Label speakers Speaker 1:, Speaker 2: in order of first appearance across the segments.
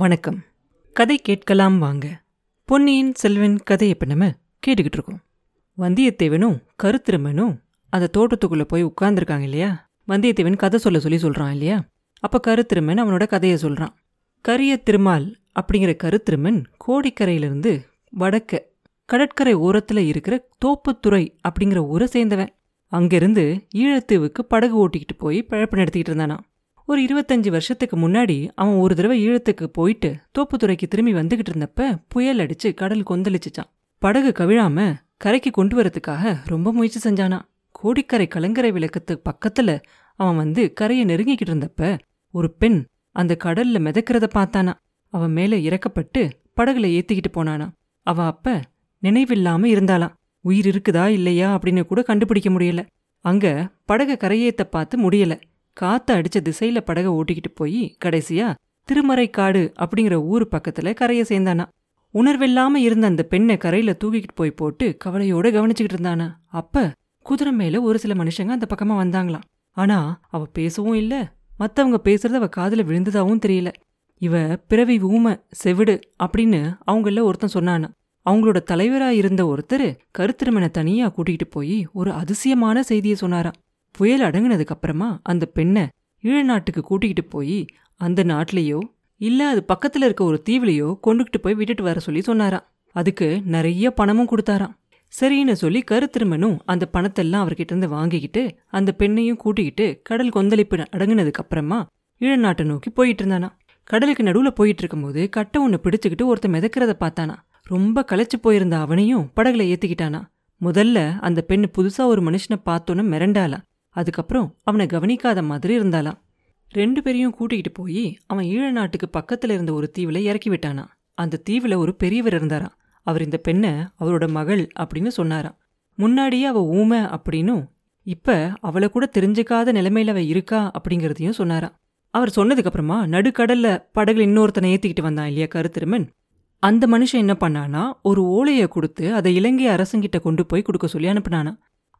Speaker 1: வணக்கம். கதை கேட்கலாம் வாங்க. பொன்னியின் செல்வன் கதையை இப்போ நம்ம கேட்டுக்கிட்டு இருக்கோம். வந்தியத்தேவனும் கருத்திருமனும் அந்த தோட்டத்துக்குள்ளே போய் உட்கார்ந்துருக்காங்க இல்லையா? வந்தியத்தேவன் கதை சொல்ல சொல்லி சொல்கிறான் இல்லையா? அப்போ கருத்திருமன் அவனோட கதையை சொல்கிறான் கரிய திருமால் அப்படிங்கிற கருத்திருமன் கோடிக்கரையிலிருந்து வடக்க கடற்கரை ஓரத்தில் இருக்கிற தோப்புத்துறை அப்படிங்கிற ஊரை சேர்ந்தவன். அங்கிருந்து ஈழத்தீவுக்கு படகு ஓட்டிக்கிட்டு போய் பழப்பு நடத்திக்கிட்டு இருந்தானா ஒரு இருபத்தஞ்சு வருஷத்துக்கு முன்னாடி அவன் ஒரு தடவை ஈழத்துக்கு போயிட்டு தோப்புத்துறைக்கு திரும்பி வந்துகிட்டு இருந்தப்ப புயல் அடிச்சு கடல் கொந்தளிச்சுச்சான். படகு கவிழாம கரைக்கு கொண்டு வரதுக்காக ரொம்ப முயற்சி செஞ்சானா. கோடிக்கரை கலங்கரை விளக்கத்துக்கு பக்கத்துல அவன் வந்து கரையை நெருங்கிக்கிட்டு இருந்தப்ப ஒரு பெண் அந்த கடல்ல மிதக்கிறத பார்த்தானா. அவன் மேல இறக்கப்பட்டு படகுல ஏத்திக்கிட்டு போனானா. அவ அப்ப நினைவில்லாம இருந்தாளாம். உயிர் இருக்குதா இல்லையா அப்படின்னு கூட கண்டுபிடிக்க முடியல. அங்க படகு கரையேத்த பார்த்து முடியல. காத்து அடிச்ச திசையில படக ஓட்டிக்கிட்டு போய் கடைசியா திருமறைக்காடு அப்படிங்கிற ஊர் பக்கத்துல கரையை சேர்ந்தானா. உணர்வில்லாம இருந்த அந்த பெண்ணை கரையில தூக்கிக்கிட்டு போய் போட்டு கவலையோட கவனிச்சுக்கிட்டு இருந்தானா. அப்ப குதிரை மேல ஒரு சில மனுஷங்க அந்த பக்கமா வந்தாங்களாம். ஆனா அவ பேசவும் இல்ல. மத்தவங்க பேசுறது அவ காதுல விழுந்ததாவும் தெரியல. இவ பிறவி ஊமை செவிடு அப்படின்னு அவங்கள ஒருத்தன் சொன்னானா. அவங்களோட தலைவரா இருந்த ஒருத்தர் கருத்திருமனை தனியா கூட்டிகிட்டு போய் ஒரு அதிசயமான செய்தியை சொன்னாராம். புயல் அடங்கினதுக்கு அப்புறமா அந்த பெண்ணை ஈழ நாட்டுக்கு கூட்டிகிட்டு போய் அந்த நாட்டிலேயோ இல்ல அது பக்கத்துல இருக்க ஒரு தீவுலையோ கொண்டுகிட்டு போய் விட்டுட்டு வர சொல்லி சொன்னாராம். அதுக்கு நிறைய பணமும் கொடுத்தாராம். சரின்னு சொல்லி கருத்திருமனும் அந்த பணத்தெல்லாம் அவர்கிட்ட இருந்து வாங்கிக்கிட்டு அந்த பெண்ணையும் கூட்டிக்கிட்டு கடல் கொந்தளிப்பு அடங்கினதுக்கு அப்புறமா ஈழ நாட்டை நோக்கி போயிட்டு இருந்தானா கடலுக்கு நடுவுல போயிட்டு இருக்கும்போது கட்டை ஒன்று பிடிச்சுக்கிட்டு ஒருத்தன் மிதக்கிறத பார்த்தானா ரொம்ப களைச்சு போயிருந்த அவனையும் படகுல ஏத்திக்கிட்டானா முதல்ல அந்த பெண்ணு புதுசா ஒரு மனுஷனை பார்த்தோன்னு மிரண்டாலாம் அதுக்கப்புறம் அவனை கவனிக்காத மாதிரி இருந்தாளாம். ரெண்டு பேரையும் கூட்டிகிட்டு போய் அவன் ஈழ நாட்டுக்கு பக்கத்துல இருந்த ஒரு தீவில் இறக்கி விட்டானா. அந்த தீவுல ஒரு பெரியவர் இருந்தாராம். அவர் இந்த பெண்ணை அவரோட மகள் அப்படின்னு சொன்னாராம். முன்னாடியே அவள் ஊமை அப்படின்னும் இப்ப அவளை கூட தெரிஞ்சுக்காத நிலைமையில அவள் இருக்கா அப்படிங்கிறதையும் சொன்னாராம். அவர் சொன்னதுக்கு அப்புறமா நடுக்கடல்ல படகுல இன்னொருத்தனை ஏற்றிக்கிட்டு வந்தான் இல்லையா கருத்திருமன்? அந்த மனுஷன் என்ன பண்ணானா ஒரு ஓலையை கொடுத்து அதை இலங்கை அரசங்கிட்ட கொண்டு போய் கொடுக்க சொல்லி அனுப்புனானா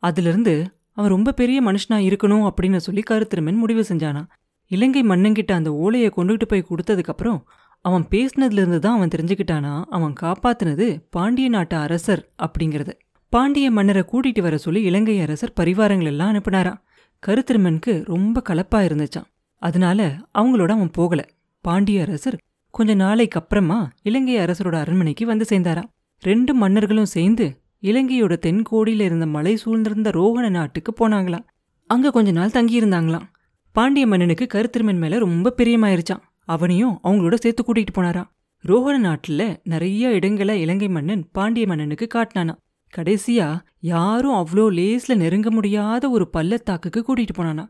Speaker 1: அதுலேருந்து அவன் ரொம்ப பெரிய மனுஷனா இருக்கணும் அப்படின்னு சொல்லி கருத்திருமன் முடிவு செஞ்சானா. இலங்கை மன்னங்கிட்ட அந்த ஓலையை கொண்டுகிட்டு போய் கொடுத்ததுக்கப்புறம் அவன் பேசினதுலேருந்து தான் அவன் தெரிஞ்சுக்கிட்டானா அவன் காப்பாத்துனது பாண்டிய நாட்டு அரசர் அப்படிங்கிறது. பாண்டிய மன்னரை கூட்டிட்டு வர சொல்லி இலங்கை அரசர் பரிவாரங்கள் எல்லாம் அனுப்பினாராம். கருத்திருமனுக்கு ரொம்ப கலப்பா இருந்துச்சான் அதனால அவங்களோட அவன் போகல. பாண்டிய அரசர் கொஞ்ச நாளைக்கு அப்புறமா இலங்கை அரசரோட அரண்மனைக்கு வந்து சேர்ந்தாராம். ரெண்டு மன்னர்களும் சேர்ந்து இலங்கையோட தென்கோடியில் இருந்த மலை சூழ்ந்திருந்த ரோகண நாட்டுக்கு போனாங்களாம். அங்க கொஞ்ச நாள் தங்கியிருந்தாங்களாம். பாண்டிய மன்னனுக்கு கருத்திருமன் மேல ரொம்ப பிரியமாயிருச்சான் அவனையும் அவங்களோட சேர்த்து கூட்டிகிட்டு போனாராம். ரோகண நாட்டுல நிறைய இடங்களை இலங்கை மன்னன் பாண்டிய மன்னனுக்கு காட்டினானா கடைசியா யாரும் அவ்வளோ லேஸ்ல நெருங்க முடியாத ஒரு பள்ளத்தாக்குக்கு கூட்டிகிட்டு போனானா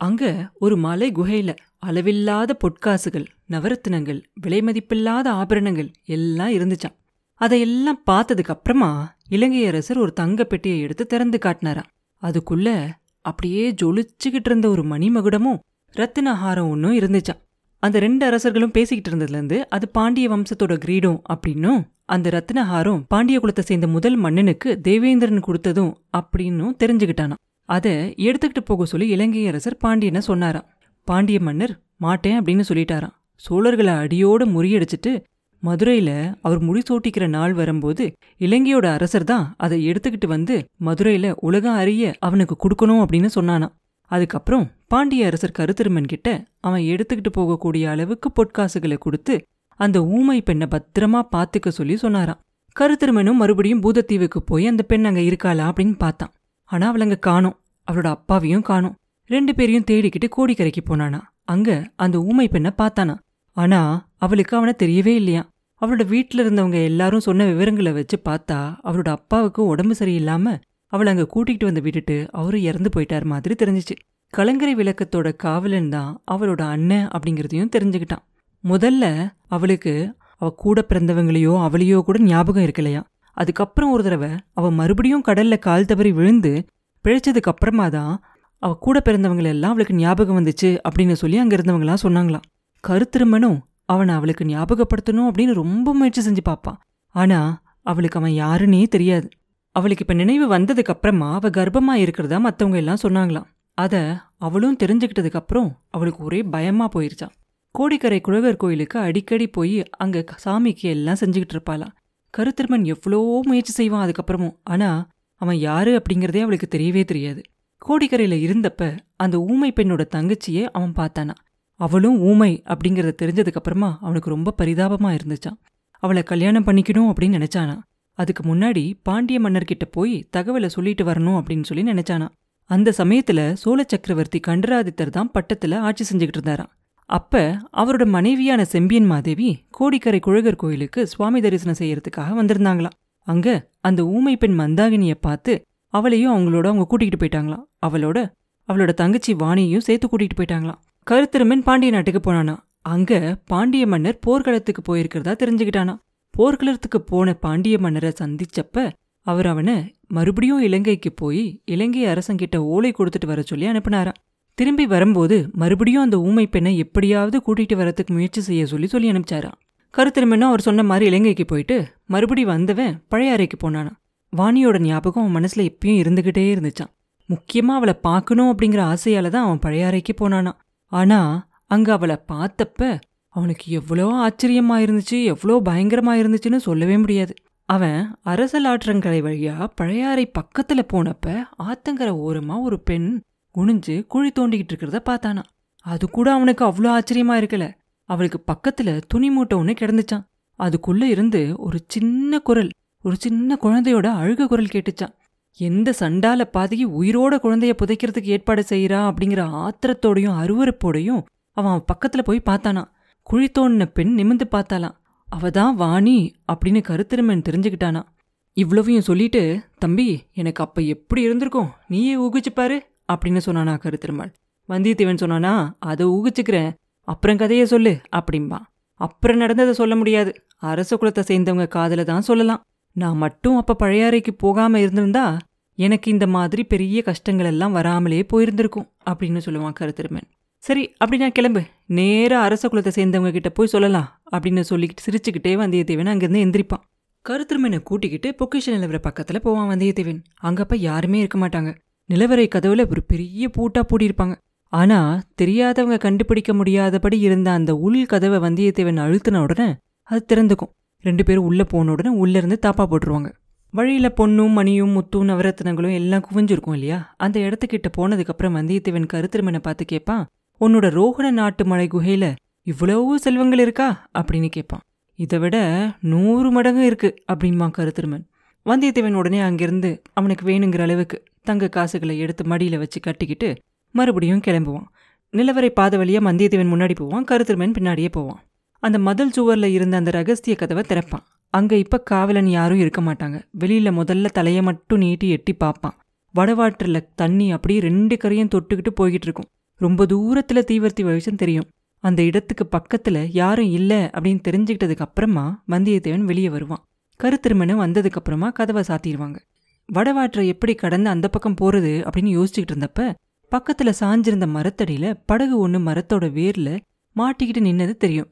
Speaker 1: அங்க ஒரு மலை குகையில் அளவில்லாத பொற்காசுகள் நவரத்தினங்கள் விலைமதிப்பில்லாத ஆபரணங்கள் எல்லாம் இருந்துச்சான் அதையெல்லாம் பார்த்ததுக்கு அப்புறமா இலங்கை அரசர் ஒரு தங்க பெட்டியை எடுத்து திறந்து காட்டினாராம். அதுக்குள்ள அப்படியே ஜொலிச்சுக்கிட்டு இருந்த ஒரு மணிமகுடமும் ரத்தினஹாரம் ஒன்றும் இருந்துச்சாம். அந்த ரெண்டு அரசர்களும் பேசிக்கிட்டு இருந்ததுலேருந்து அது பாண்டிய வம்சத்தோட கிரீடம் அப்படின்னும் அந்த ரத்னஹாரம் பாண்டிய குலத்தை சேர்ந்த முதல் மன்னனுக்கு தேவேந்திரன் கொடுத்ததும் அப்படின்னும் தெரிஞ்சுக்கிட்டானாம். அதை எடுத்துக்கிட்டு போக சொல்லி இலங்கை அரசர் பாண்டியனை சொன்னாராம். பாண்டிய மன்னர் மாட்டேன் அப்படின்னு சொல்லிட்டாராம். சோழர்களை அடியோட முறியடிச்சிட்டு மதுரையில் அவர் முடிசூட்டிக்கிற நாள் வரும்போது இலங்கையோட அரசர் தான் அதை எடுத்துக்கிட்டு வந்து மதுரையில் உலகம் அறிய அவனுக்கு கொடுக்கணும் அப்படின்னு சொன்னானா. அதுக்கப்புறம் பாண்டிய அரசர் கருத்திருமன் கிட்ட அவன் எடுத்துக்கிட்டு போகக்கூடிய அளவுக்கு பொற்காசுகளை கொடுத்து அந்த ஊமை பெண்ணை பத்திரமா பாத்துக்க சொல்லி சொன்னாராம். கருத்திருமனும் மறுபடியும் பூதத்தீவுக்கு போய் அந்த பெண் அங்க இருக்காளா அப்படின்னு பார்த்தான். ஆனா அவளங்க காணும் காணோம். அவளோட அப்பாவையும் காணோம். ரெண்டு பேரையும் தேடிக்கிட்டு கோடிக்கரைக்கு போனானா. அங்க அந்த ஊமை பெண்ணை பார்த்தானா. ஆனா அவளுக்கு அவனை தெரியவே இல்லையா அவளோட வீட்டில் இருந்தவங்க எல்லாரும் சொன்ன விவரங்களை வச்சு பார்த்தா அவளோட அப்பாவுக்கு உடம்பு சரியில்லாமல் அவளை அங்கே கூட்டிகிட்டு வந்து விட்டுட்டு அவரும் இறந்து போயிட்டார் மாதிரி தெரிஞ்சிச்சு. கலங்கரை விளக்கத்தோட காவலன் தான் அவளோட அண்ணன் அப்படிங்கிறதையும் தெரிஞ்சுக்கிட்டான். முதல்ல அவளுக்கு அவ கூட பிறந்தவங்களையோ அவளையோ கூட ஞாபகம் இருக்கலையா? அதுக்கப்புறம் ஒரு தடவை அவள் மறுபடியும் கடல்ல கால் தவறி விழுந்து பிழைச்சதுக்கு அப்புறமா தான் அவள் கூட பிறந்தவங்களெல்லாம் அவளுக்கு ஞாபகம் வந்துச்சு அப்படின்னு சொல்லி அங்கே இருந்தவங்களாம் சொன்னாங்களாம். கருத்திருமனும் அவனை அவளுக்கு ஞாபகப்படுத்தணும் அப்படின்னு ரொம்ப முயற்சி செஞ்சு பார்ப்பான். ஆனா அவளுக்கு அவன் யாருன்னே தெரியாது. அவளுக்கு இப்ப நினைவு வந்ததுக்கு அப்புறமா அவ கர்ப்பமா இருக்கிறதா மத்தவங்க எல்லாம் சொன்னாங்களாம். அத அவளும் தெரிஞ்சுக்கிட்டதுக்கு அப்புறம் அவளுக்கு ஒரே பயமா போயிருச்சான் கோடிக்கரை குழகர் கோயிலுக்கு அடிக்கடி போய் அங்க சாமிக்கு எல்லாம் செஞ்சுக்கிட்டு இருப்பாளாம். கருத்திருமன் எவ்வளோ முயற்சி செய்வான் அதுக்கப்புறமும். ஆனா அவன் யாரு அப்படிங்கிறதே அவளுக்கு தெரியவே தெரியாது. கோடிக்கரையில இருந்தப்ப அந்த ஊமை பெண்ணோட தங்கச்சியே அவன் பார்த்தானா அவளும் ஊமை அப்படிங்கறத தெரிஞ்சதுக்கு அப்புறமா அவனுக்கு ரொம்ப பரிதாபமா இருந்துச்சான் அவளை கல்யாணம் பண்ணிக்கணும் அப்படின்னு நினைச்சானா அதுக்கு முன்னாடி பாண்டிய மன்னர்கிட்ட போய் தகவலை சொல்லிட்டு வரணும் அப்படின்னு சொல்லி நினைச்சானா அந்த சமயத்துல சோழ சக்கரவர்த்தி கண்டராதித்தர் தான் பட்டத்துல ஆட்சி செஞ்சுக்கிட்டு இருந்தாராம். அப்ப அவரோட மனைவியான செம்பியன் மாதேவி கோடிக்கரை குழகர் கோயிலுக்கு சுவாமி தரிசனம் செய்யறதுக்காக வந்திருந்தாங்களாம். அங்க அந்த ஊமை பெண் மந்தாகினிய பார்த்து அவளையும் அவங்களோட அவங்க கூட்டிகிட்டு போயிட்டாங்களாம். அவளோட அவளோட தங்கச்சி வாணியையும் சேர்த்து கூட்டிகிட்டு போயிட்டாங்களாம். கருத்திருமன் பாண்டிய நாட்டுக்கு போனானா? அங்க பாண்டிய மன்னர் போர்க்களத்துக்கு போயிருக்கிறதா தெரிஞ்சுக்கிட்டானா? போர்க்களத்துக்கு போன பாண்டிய மன்னரை சந்திச்சப்ப அவர் அவனை மறுபடியும் இலங்கைக்கு போய் இலங்கை அரசங்கிட்ட ஓலை கொடுத்துட்டு வர சொல்லி அனுப்புனாராம். திரும்பி வரும்போது மறுபடியும் அந்த ஊமை பெண்ணை எப்படியாவது கூட்டிட்டு வரத்துக்கு முயற்சி செய்ய சொல்லி சொல்லி அனுப்பிச்சாராம். கருத்திருமனும் அவர் சொன்ன மாதிரி இலங்கைக்கு போயிட்டு மறுபடி வந்தவன் பழைய அறைக்கு போனானா வாணியோட ஞாபகம் அவன் மனசுல எப்பயும் இருந்துகிட்டே இருந்துச்சான் முக்கியமா அவளை பார்க்கணும் அப்படிங்கிற ஆசையால தான் அவன் பழைய அறைக்கு போனானாம். ஆனா அங்க அவளை பார்த்தப்ப அவனுக்கு எவ்வளோ ஆச்சரியமா இருந்துச்சு எவ்வளோ பயங்கரமா இருந்துச்சுன்னு சொல்லவே முடியாது. அவன் அரசல் ஆற்றங்கரை வழியா பழையாறை பக்கத்துல போனப்ப ஆத்தங்கரை ஓரமா ஒரு பெண் குனிஞ்சு குழி தோண்டிக்கிட்டு இருக்கிறத பார்த்தானா. அது கூட அவனுக்கு அவ்வளோ ஆச்சரியமா இருக்கல. அவளுக்கு பக்கத்துல துணி மூட்டை ஒன்று கிடந்துச்சான் அதுக்குள்ள இருந்து ஒரு சின்ன குரல் ஒரு சின்ன குழந்தையோட அழுக குரல் கேட்டுச்சான் எந்த சண்டால பாதகி உயிரோட குழந்தைய புதைக்கிறதுக்கு ஏற்பாடு செய்யறா அப்படிங்கிற ஆத்திரத்தோடையும் அருவறுப்போடையும் அவன் பக்கத்துல போய் பார்த்தானா. குழி தோணின பெண் நிமிந்து பார்த்தாலாம் அவதான் வாணி அப்படின்னு கருத்திருமன் தெரிஞ்சுக்கிட்டானா. இவ்வளவையும் சொல்லிட்டு தம்பி எனக்கு அப்ப எப்படி இருந்திருக்கும்? நீயே ஊகிச்சு பாரு அப்படின்னு சொன்னானா கருத்திருமாள் வந்தியத்தேவன் சொன்னானா அதை ஊகிச்சுக்கிறேன். அப்புறம் கதையை சொல்லு அப்படிம்பா. அப்புறம் நடந்ததை சொல்ல முடியாது. அரச குலத்தை சேர்ந்தவங்க காதல தான் சொல்லலாம். நான் மட்டும் அப்ப பழையாறைக்கு போகாம இருந்திருந்தா எனக்கு இந்த மாதிரி பெரிய கஷ்டங்கள் எல்லாம் வராமலே போயிருந்திருக்கும் அப்படின்னு சொல்லுவான் கருத்திருமன். சரி அப்படி நான் கிளம்பு. நேராக அரச குலத்தை சேர்ந்தவங்க கிட்ட போய் சொல்லலாம் அப்படின்னு சொல்லிக்கிட்டு சிரிச்சுக்கிட்டே வந்தியத்தேவன் அங்கிருந்து எந்திரிப்பான். கருத்திருமனை கூட்டிக்கிட்டு பொக்கிஷ நிலவர பக்கத்துல போவான் வந்தியத்தேவன். அங்கப்ப யாருமே இருக்க மாட்டாங்க. நிலவரை கதவுல ஒரு பெரிய பூட்டா பூட்டியிருப்பாங்க. ஆனா தெரியாதவங்க கண்டுபிடிக்க முடியாதபடி இருந்த அந்த உள் கதவை வந்தியத்தேவன் அழுத்தின உடனே அது திறந்துக்கும். ரெண்டு பேரும் உள்ளே போன உடனே உள்ளேருந்து தாப்பா போட்டுருவாங்க. வழியில் பொண்ணும் மணியும் முத்தும் நவரத்னங்களும் எல்லாம் குவிஞ்சிருக்கும் இல்லையா? அந்த இடத்துக்கிட்ட போனதுக்கப்புறம் வந்தியத்தேவன் கருத்திருமனை பார்த்து கேட்பான் உன்னோட ரோஹண நாட்டு மலை குகையில் இவ்வளவு செல்வங்கள் இருக்கா? அப்படின்னு கேட்பான் இதை விட நூறு மடங்கு இருக்கு அப்படின்பா கருத்திருமன் வந்தியத்தேவன் உடனே அங்கிருந்து அவனுக்கு வேணுங்கிற அளவுக்கு தங்க காசுகளை எடுத்து மடியில் வச்சு கட்டிக்கிட்டு மறுபடியும் கிளம்புவான். நிலவரை பாத வழியாக வந்தியத்தேவன் முன்னாடி போவான் கருத்திருமன் பின்னாடியே போவான். அந்த மதில் சுவரில் இருந்த அந்த ரகசிய கதவை திறப்பான். அங்கே இப்போ காவலன் யாரும் இருக்க மாட்டாங்க. வெளியில் முதல்ல தலையை மட்டும் நீட்டி எட்டி பார்ப்பான். வடவாற்றில் தண்ணி அப்படியே ரெண்டு கரையும் தொட்டுக்கிட்டு போய்கிட்டு இருக்கும். ரொம்ப தூரத்தில் தீவர்த்தி வெளிச்சம் தெரியும். அந்த இடத்துக்கு பக்கத்தில் யாரும் இல்லை அப்படின்னு தெரிஞ்சுக்கிட்டதுக்கு அப்புறமா வந்தியத்தேவன் வெளியே வருவான். கருத்திருமனும் வந்ததுக்கப்புறமா கதவை சாத்திடுவாங்க. வடவாற்றை எப்படி கடந்து அந்த பக்கம் போகிறது அப்படின்னு யோசிச்சுக்கிட்டு இருந்தப்ப பக்கத்தில் சாஞ்சிருந்த மரத்தடியில் படகு ஒன்று மரத்தோட வேர்ல மாட்டிக்கிட்டு நின்னது தெரியும்.